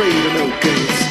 afraid of no ghosts.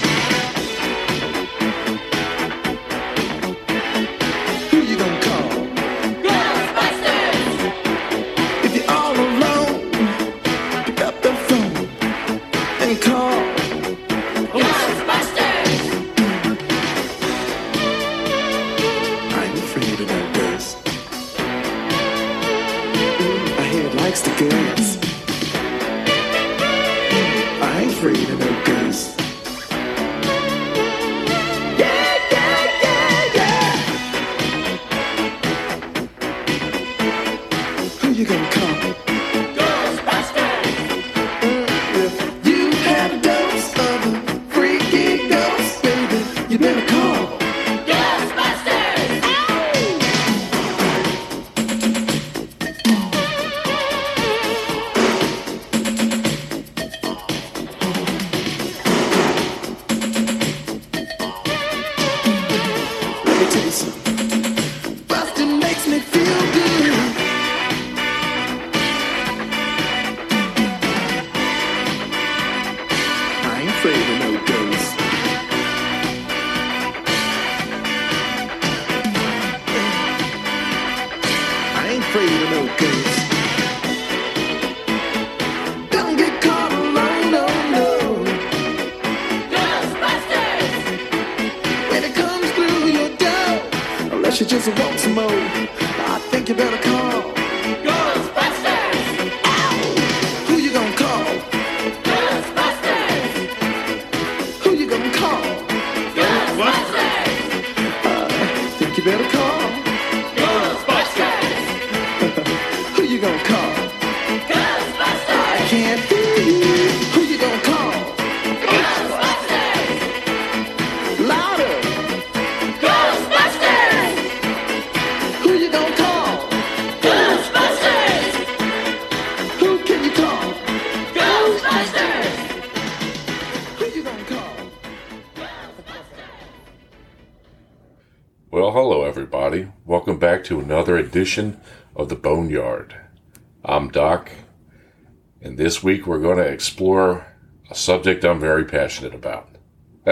Just want some more, Well, hello, everybody. Welcome back to another edition of the Boneyard. I'm Doc, and this week we're going to explore a subject I'm very passionate about.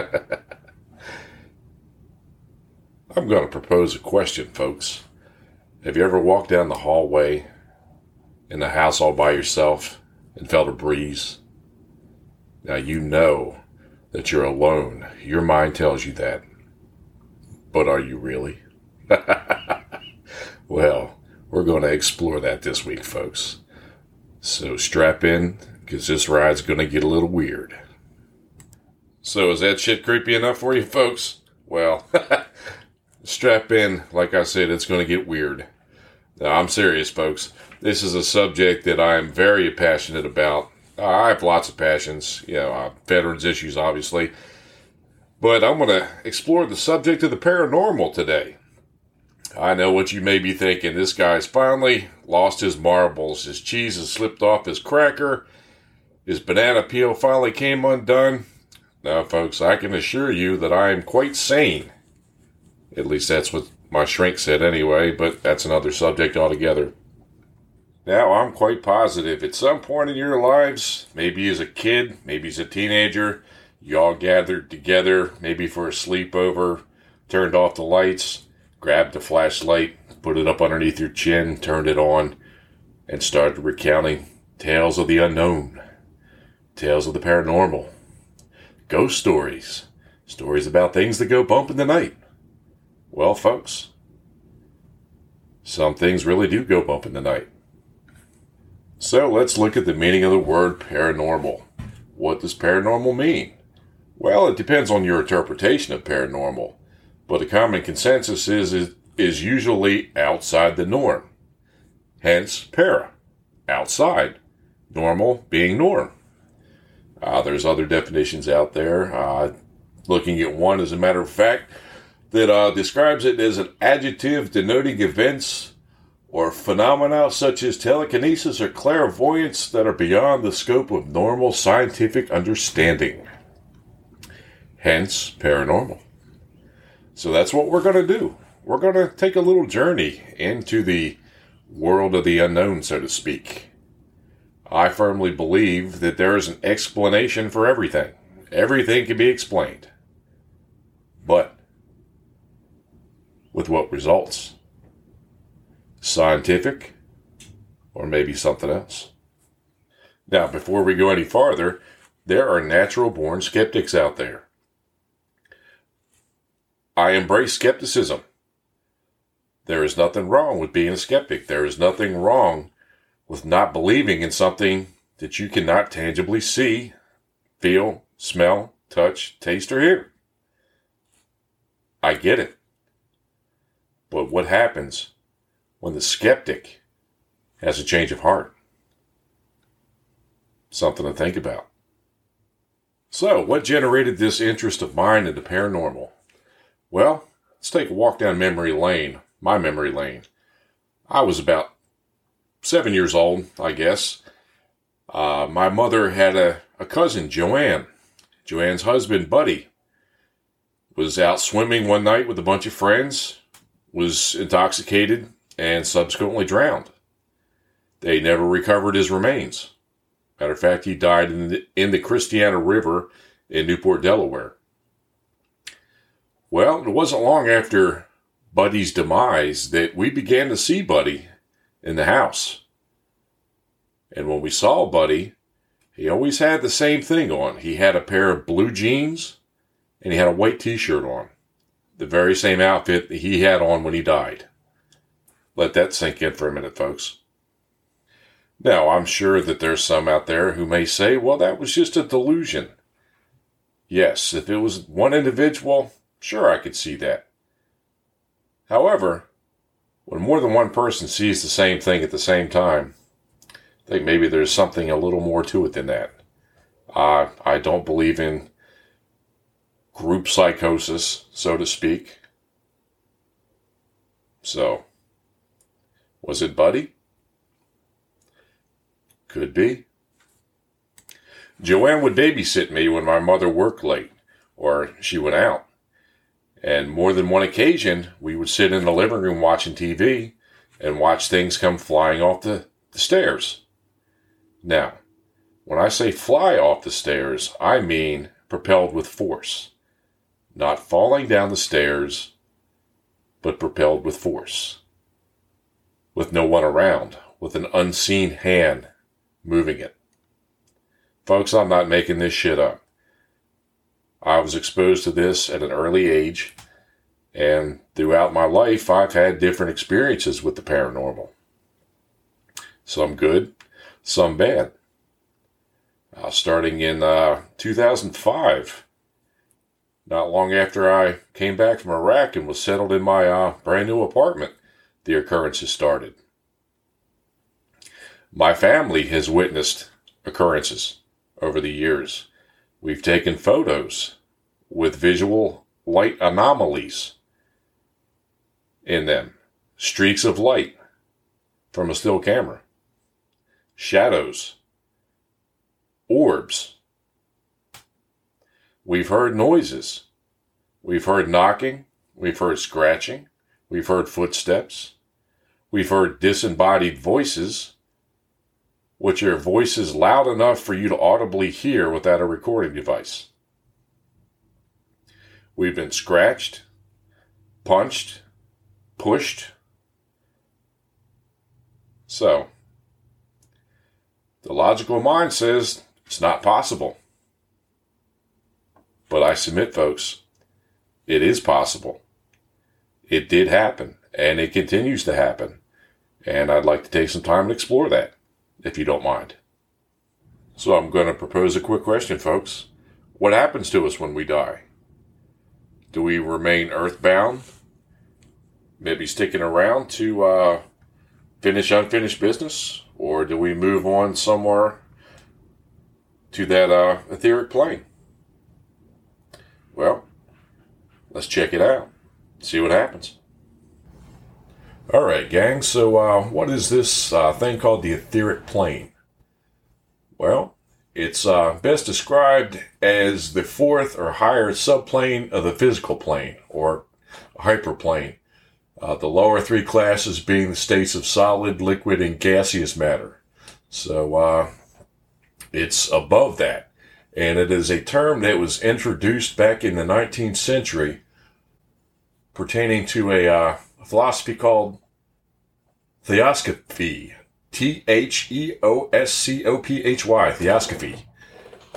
I'm going to propose a question, folks. Have you ever walked down the hallway in the house all by yourself and felt a breeze? Now, you know that you're alone. Your mind tells you that. But are you really? well, we're going to explore that this week, folks. So strap in, because this ride's going to get a little weird. So, is that shit creepy enough for you, folks? Well, strap in. Like I said, it's going to get weird. I'm serious, folks. This is a subject that I am very passionate about. I have lots of passions, you know, uh, veterans issues, obviously. But I'm going to explore the subject of the paranormal today. I know what you may be thinking. This guy's finally lost his marbles. His cheese has slipped off his cracker. His banana peel finally came undone. Now, folks, I can assure you that I am quite sane. At least that's what my shrink said anyway, but that's another subject altogether. Now, I'm quite positive at some point in your lives, maybe as a kid, maybe as a teenager, you all gathered together, maybe for a sleepover, turned off the lights, grabbed a flashlight, put it up underneath your chin, turned it on, and started recounting tales of the unknown, tales of the paranormal, ghost stories, stories about things that go bump in the night. Well, folks, some things really do go bump in the night. So let's look at the meaning of the word paranormal. What does paranormal mean? Well, it depends on your interpretation of paranormal, but a common consensus is is, is usually outside the norm. Hence, para, outside, normal being norm. Uh, there's other definitions out there. Uh, looking at one, as a matter of fact, that uh, describes it as an adjective denoting events or phenomena such as telekinesis or clairvoyance that are beyond the scope of normal scientific understanding. Hence, paranormal. So that's what we're going to do. We're going to take a little journey into the world of the unknown, so to speak. I firmly believe that there is an explanation for everything. Everything can be explained. But with what results? Scientific or maybe something else? Now, before we go any farther, there are natural born skeptics out there. I embrace skepticism. There is nothing wrong with being a skeptic. There is nothing wrong with not believing in something that you cannot tangibly see, feel, smell, touch, taste, or hear. I get it. But what happens when the skeptic has a change of heart? Something to think about. So, what generated this interest of mine in the paranormal? Well, let's take a walk down memory lane, my memory lane. I was about seven years old, I guess. Uh, my mother had a, a cousin, Joanne. Joanne's husband, Buddy, was out swimming one night with a bunch of friends, was intoxicated, and subsequently drowned. They never recovered his remains. Matter of fact, he died in the, in the Christiana River in Newport, Delaware. Well, it wasn't long after Buddy's demise that we began to see Buddy in the house. And when we saw Buddy, he always had the same thing on. He had a pair of blue jeans and he had a white t shirt on. The very same outfit that he had on when he died. Let that sink in for a minute, folks. Now, I'm sure that there's some out there who may say, well, that was just a delusion. Yes, if it was one individual, sure, I could see that. However, when more than one person sees the same thing at the same time, I think maybe there's something a little more to it than that. Uh, I don't believe in group psychosis, so to speak. So, was it Buddy? Could be. Joanne would babysit me when my mother worked late or she went out. And more than one occasion, we would sit in the living room watching TV and watch things come flying off the, the stairs. Now, when I say fly off the stairs, I mean propelled with force. Not falling down the stairs, but propelled with force. With no one around, with an unseen hand moving it. Folks, I'm not making this shit up. I was exposed to this at an early age, and throughout my life, I've had different experiences with the paranormal. Some good, some bad. Uh, starting in uh, 2005, not long after I came back from Iraq and was settled in my uh, brand new apartment, the occurrences started. My family has witnessed occurrences over the years. We've taken photos with visual light anomalies in them, streaks of light from a still camera, shadows, orbs. We've heard noises. We've heard knocking. We've heard scratching. We've heard footsteps. We've heard disembodied voices, which are voices loud enough for you to audibly hear without a recording device. We've been scratched, punched, pushed. So, the logical mind says it's not possible. But I submit, folks, it is possible. It did happen, and it continues to happen. And I'd like to take some time and explore that, if you don't mind. So I'm going to propose a quick question, folks. What happens to us when we die? Do we remain earthbound? Maybe sticking around to uh, finish unfinished business? Or do we move on somewhere to that uh, etheric plane. Well, let's check it out, see what happens. All right, gang. So, uh, what is this uh, thing called the etheric plane? Well, it's uh, best described as the fourth or higher subplane of the physical plane, or hyperplane. Uh, the lower three classes being the states of solid, liquid, and gaseous matter. So, uh, it's above that. And it is a term that was introduced back in the 19th century pertaining to a uh, philosophy called theosophy. T H E O S C O P H Y, theosophy.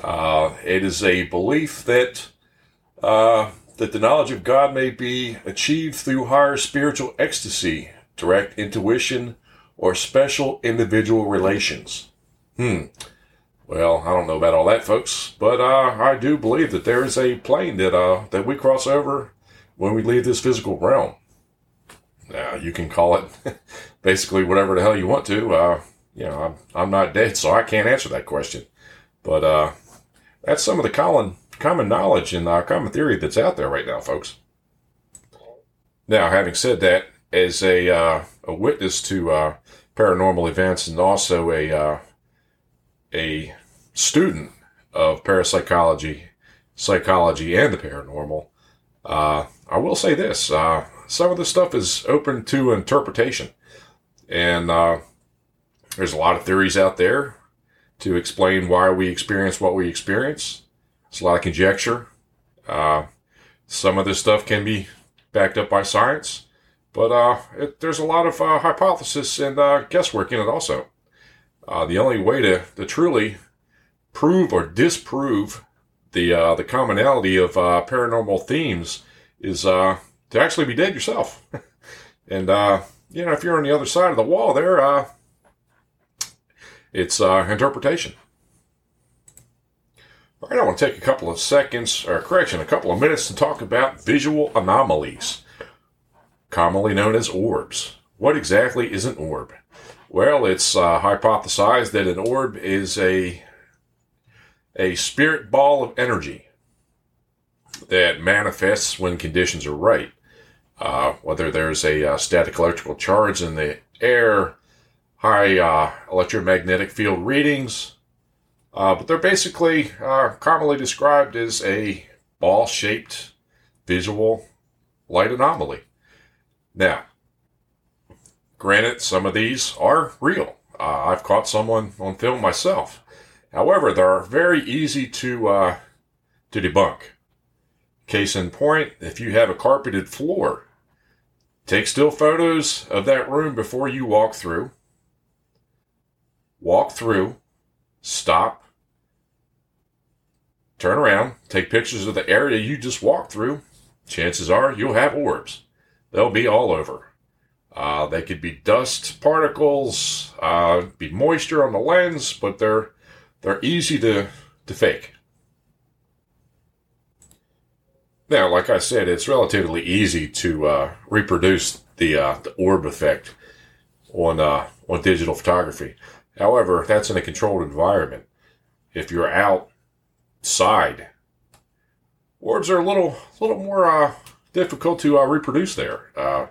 Uh, it is a belief that uh, that the knowledge of God may be achieved through higher spiritual ecstasy, direct intuition, or special individual relations. Hmm. Well, I don't know about all that, folks, but uh, I do believe that there is a plane that uh, that we cross over when we leave this physical realm. Now, you can call it basically whatever the hell you want to. Uh, you know, I'm, I'm not dead, so I can't answer that question. But uh, that's some of the common common knowledge and uh, common theory that's out there right now, folks. Now, having said that, as a uh, a witness to uh, paranormal events and also a uh, a student of parapsychology, psychology, and the paranormal, uh, I will say this: some of this stuff is open to interpretation, and uh, there's a lot of theories out there to explain why we experience what we experience. It's a lot of conjecture. Uh, some of this stuff can be backed up by science, but uh, it, there's a lot of uh, hypothesis and uh, guesswork in it also. Uh, the only way to, to truly prove or disprove the uh, the commonality of paranormal themes is to actually be dead yourself. and you know, if you're on the other side of the wall, there, uh, it's uh, interpretation. All right, I want to take a couple of seconds, or correction, a couple of minutes to talk about visual anomalies, commonly known as orbs. What exactly is an orb? Well, it's uh, hypothesized that an orb is a a spirit ball of energy that manifests when conditions are right. Uh, whether there's a uh, static electrical charge in the air, high uh, electromagnetic field readings, uh, but they're basically uh, commonly described as a ball shaped visual light anomaly. Now, granted, some of these are real. Uh, I've caught someone on film myself. However, they're very easy to to debunk. Case in point, if you have a carpeted floor, take still photos of that room before you walk through. Walk through, stop, turn around, take pictures of the area you just walked through. Chances are you'll have orbs. They'll be all over. Uh, they could be dust particles, uh, be moisture on the lens, but they're they're easy to to fake. Now, like I said, it's relatively easy to uh, reproduce the uh, the orb effect on uh, on digital photography. However, that's in a controlled environment. If you're outside, orbs are a little little more uh, difficult to uh, reproduce there. Uh,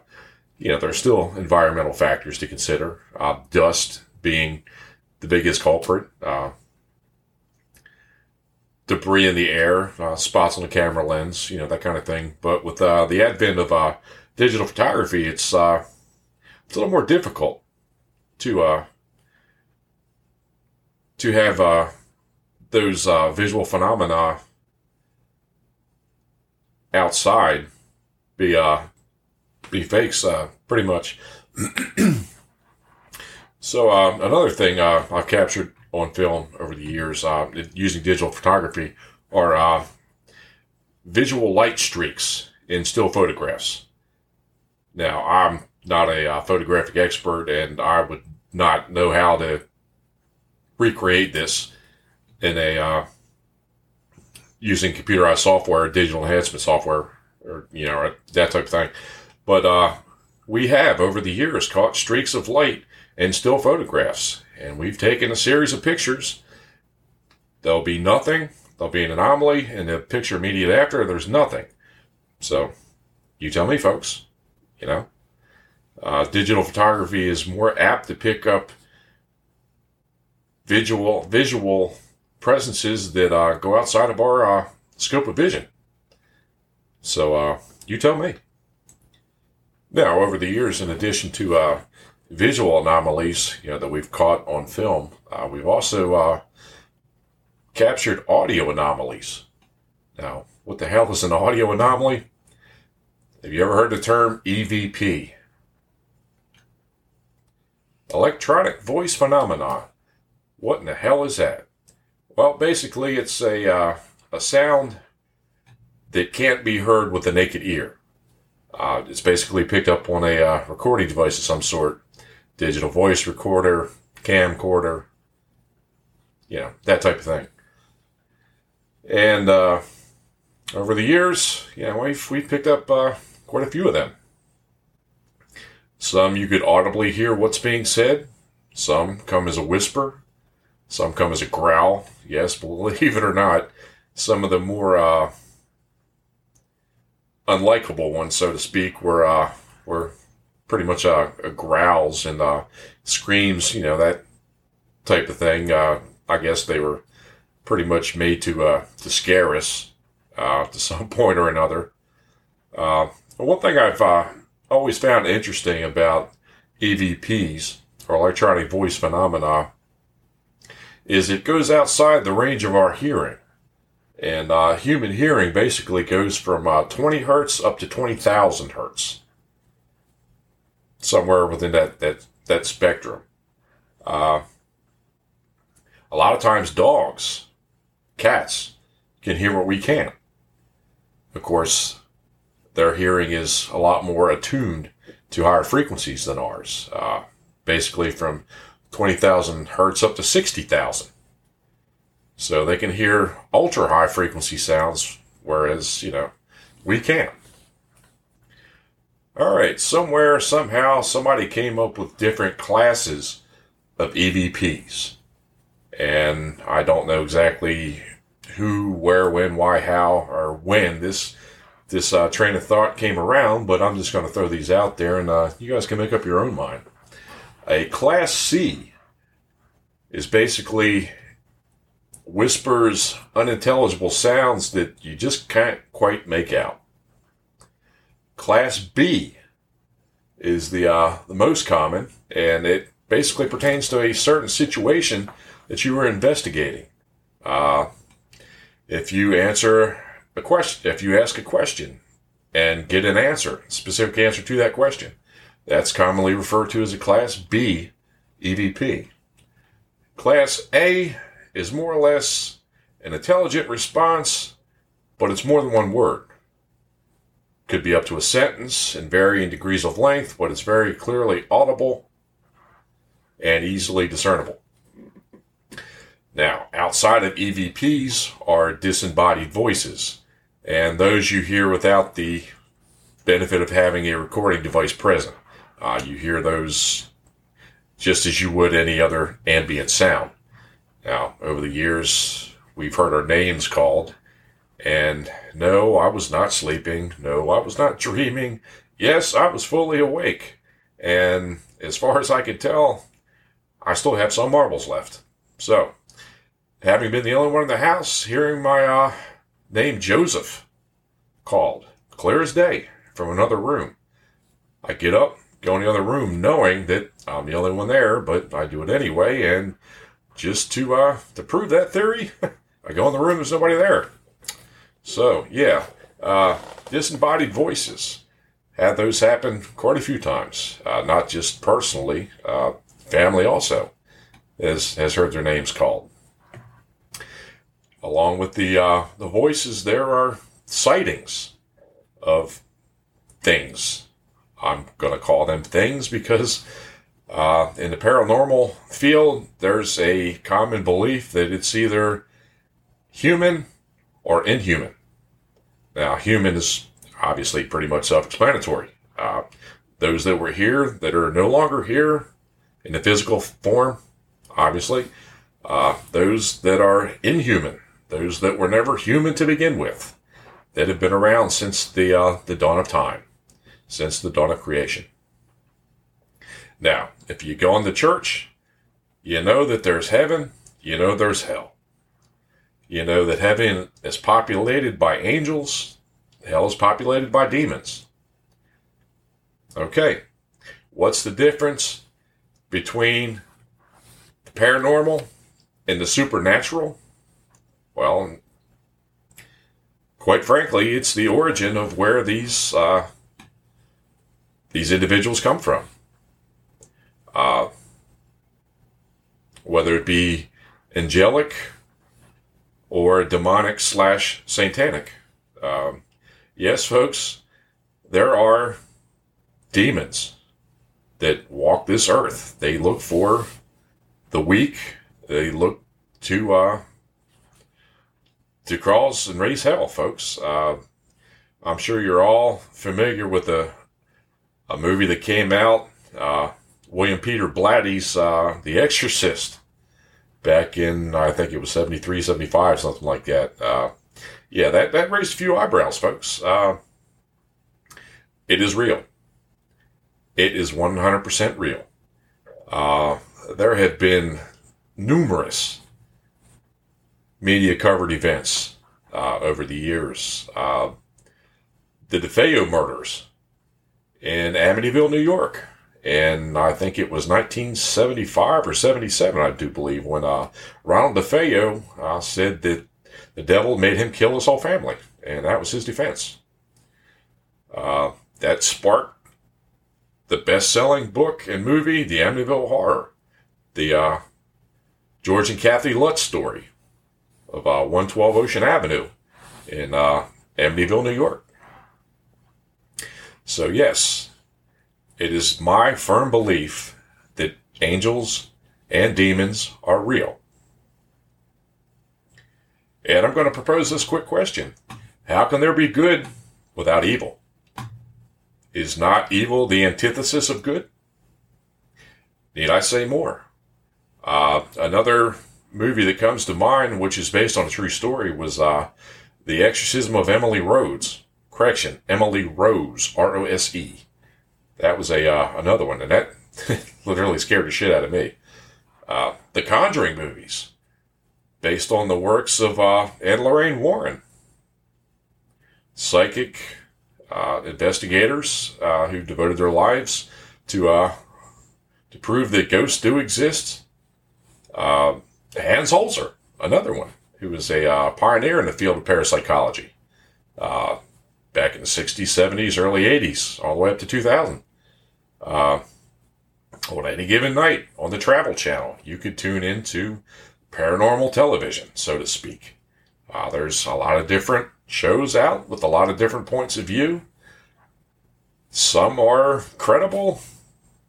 you know, there's still environmental factors to consider. Dust being the biggest culprit. Debris in the air, uh, spots on the camera lens, you know, that kind of thing. But with uh, the advent of uh, digital photography, it's uh, it's a little more difficult to uh, to have those visual phenomena outside be uh, be fakes, uh, pretty much. so uh, another thing uh, I've captured on film over the years uh, using digital photography are uh, visual light streaks in still photographs. Now, I'm not a uh, photographic expert and I would not know how to recreate this in a uh, using computerized software, digital enhancement software, or you know that type of thing. But uh, we have over the years caught streaks of light in still photographs, and we've taken a series of pictures there'll be nothing. There'll be an anomaly, and the picture immediate after, there's nothing. So, you tell me, folks. You know, uh, digital photography is more apt to pick up visual visual presences that uh, go outside of our uh, scope of vision. So, uh, you tell me. Now, over the years, in addition to uh, visual anomalies, you know, that we've caught on film, uh, we've also uh, captured audio anomalies. Now, what the hell is an audio anomaly? Have you ever heard the term EVP? Electronic voice phenomena. What in the hell is that? Well, basically, it's a uh, a sound that can't be heard with the naked ear. Uh, it's basically picked up on a uh, recording device of some sort, digital voice recorder, camcorder, you know, that type of thing. And uh, over the years, know, we've, we've picked up uh, quite a few of them. Some you could audibly hear what's being said. Some come as a whisper. Some come as a growl. Yes, believe it or not, some of the more uh, unlikable ones, so to speak, were uh, were pretty much uh, growls and uh, screams. You know that type of thing. Uh, I guess they were pretty much made to uh, to scare us uh, to some point or another. Uh, one thing I've always found interesting about EVPs or electronic voice phenomena is it goes outside the range of our hearing. And human hearing basically goes from uh, 20 hertz up to 20,000 hertz, somewhere within that that that spectrum. Uh, a lot of times, dogs, cats, can hear what we can't. Of course, their hearing is a lot more attuned to higher frequencies than ours, uh, basically from 20,000 hertz up to 60,000. So they can hear ultra high frequency sounds, whereas, you know, we can't. All right, somewhere, somehow, somebody came up with different classes of EVPs. And I don't know exactly who, where, when, why, how, or when this this uh, train of thought came around, but I'm just going to throw these out there, and uh, you guys can make up your own mind. A Class C is basically whispers unintelligible sounds that you just can't quite make out. Class B is the uh, the most common, and it basically pertains to a certain situation that you were investigating. Uh, if you answer a question, if you ask a question and get an answer, specific answer to that question, that's commonly referred to as a Class B EVP. Class A is more or less an intelligent response, but it's more than one word. Could be up to a sentence in varying degrees of length, but it's very clearly audible and easily discernible. Now, outside of EVPs are disembodied voices, and those you hear without the benefit of having a recording device present. Uh, you hear those just as you would any other ambient sound. Now, over the years, we've heard our names called, and no, I was not sleeping. No, I was not dreaming. Yes, I was fully awake. And as far as I can tell, I still have some marbles left. So, having been the only one in the house, hearing my uh, name Joseph called, clear as day, from another room. I get up, go in the other room, knowing that I'm the only one there, but I do it anyway, and just to uh, to prove that theory, I go in the room, there's nobody there. So yeah, uh, disembodied voices had those happen quite a few times. Uh, not just personally, uh, family also has has heard their names called. Along with the uh, the voices, there are sightings of things. I'm going to call them things because uh, in the paranormal field, there's a common belief that it's either human or inhuman. Now, human is obviously pretty much self explanatory. Uh, those that were here that are no longer here in the physical form, obviously, uh, those that are inhuman, those that were never human to begin with, that have been around since the uh, the dawn of time, since the dawn of creation. Now, if you go in the church, you know that there's heaven, you know there's hell. You know that heaven is populated by angels, hell is populated by demons. Okay, what's the difference between the paranormal and the supernatural? Well, quite frankly, it's the origin of where these uh, these individuals come from. Uh, whether it be angelic or demonic slash satanic. Um, yes, folks, there are demons that walk this earth. They look for the weak. They look to uh, to cause and raise hell, folks. Uh, I'm sure you're all familiar with a a movie that came out, uh, William Peter Blatty's uh, The Exorcist, back in I think it was 73, 75, something like that. Uh, yeah, that that raised a few eyebrows, folks. Uh, it is real. It is 100% real. Uh, there have been numerous media covered events uh, over the years. Uh, the DeFeo murders in Amityville, New York. And I think it was 1975 or 77, I do believe, when uh, Ronald DeFeo uh, said that the devil made him kill his whole family. And that was his defense. Uh, that sparked the best selling book and movie, The Amityville Horror. The uh, George and Kathy Lutz story of uh, 112 Ocean Avenue in uh, Amityville, New York. So, yes, it is my firm belief that angels and demons are real. And I'm going to propose this quick question How can there be good without evil? Is not evil the antithesis of good? Need I say more? Uh, another movie that comes to mind, which is based on a true story, was uh, The Exorcism of Emily Rhodes. Correction, Emily Rose, R O S E. That was a uh, another one, and that literally scared the shit out of me. Uh, the Conjuring movies, based on the works of uh, Ed Lorraine Warren, psychic uh, investigators uh, who devoted their lives to uh, to prove that ghosts do exist. Hans Holzer, another one, who was a pioneer in the field of parapsychology back in the 60s, 70s, early 80s, all the way up to 2000. Uh, on any given night on the Travel Channel, you could tune into paranormal television, so to speak. Uh, there's a lot of different shows out with a lot of different points of view. Some are credible,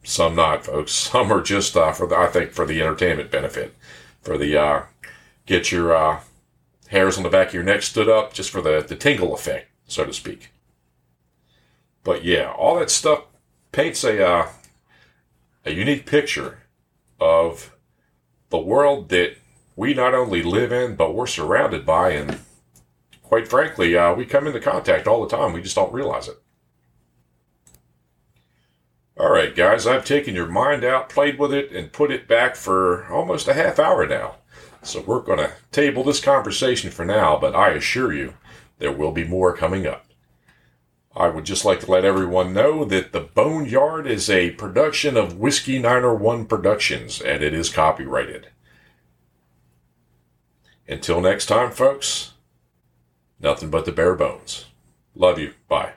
some not, folks. Some are just uh, for the, I think for the entertainment benefit, for the uh, get your uh, hairs on the back of your neck stood up, just for the the tingle effect, so to speak. But yeah, all that stuff paints a uh, a unique picture of the world that we not only live in, but we're surrounded by, and quite frankly, uh, we come into contact all the time. We just don't realize it. All right, guys, I've taken your mind out, played with it, and put it back for almost a half hour now. So we're going to table this conversation for now, but I assure you there will be more coming up. I would just like to let everyone know that The Boneyard is a production of Whiskey 901 Productions, and it is copyrighted. Until next time, folks, nothing but the bare bones. Love you. Bye.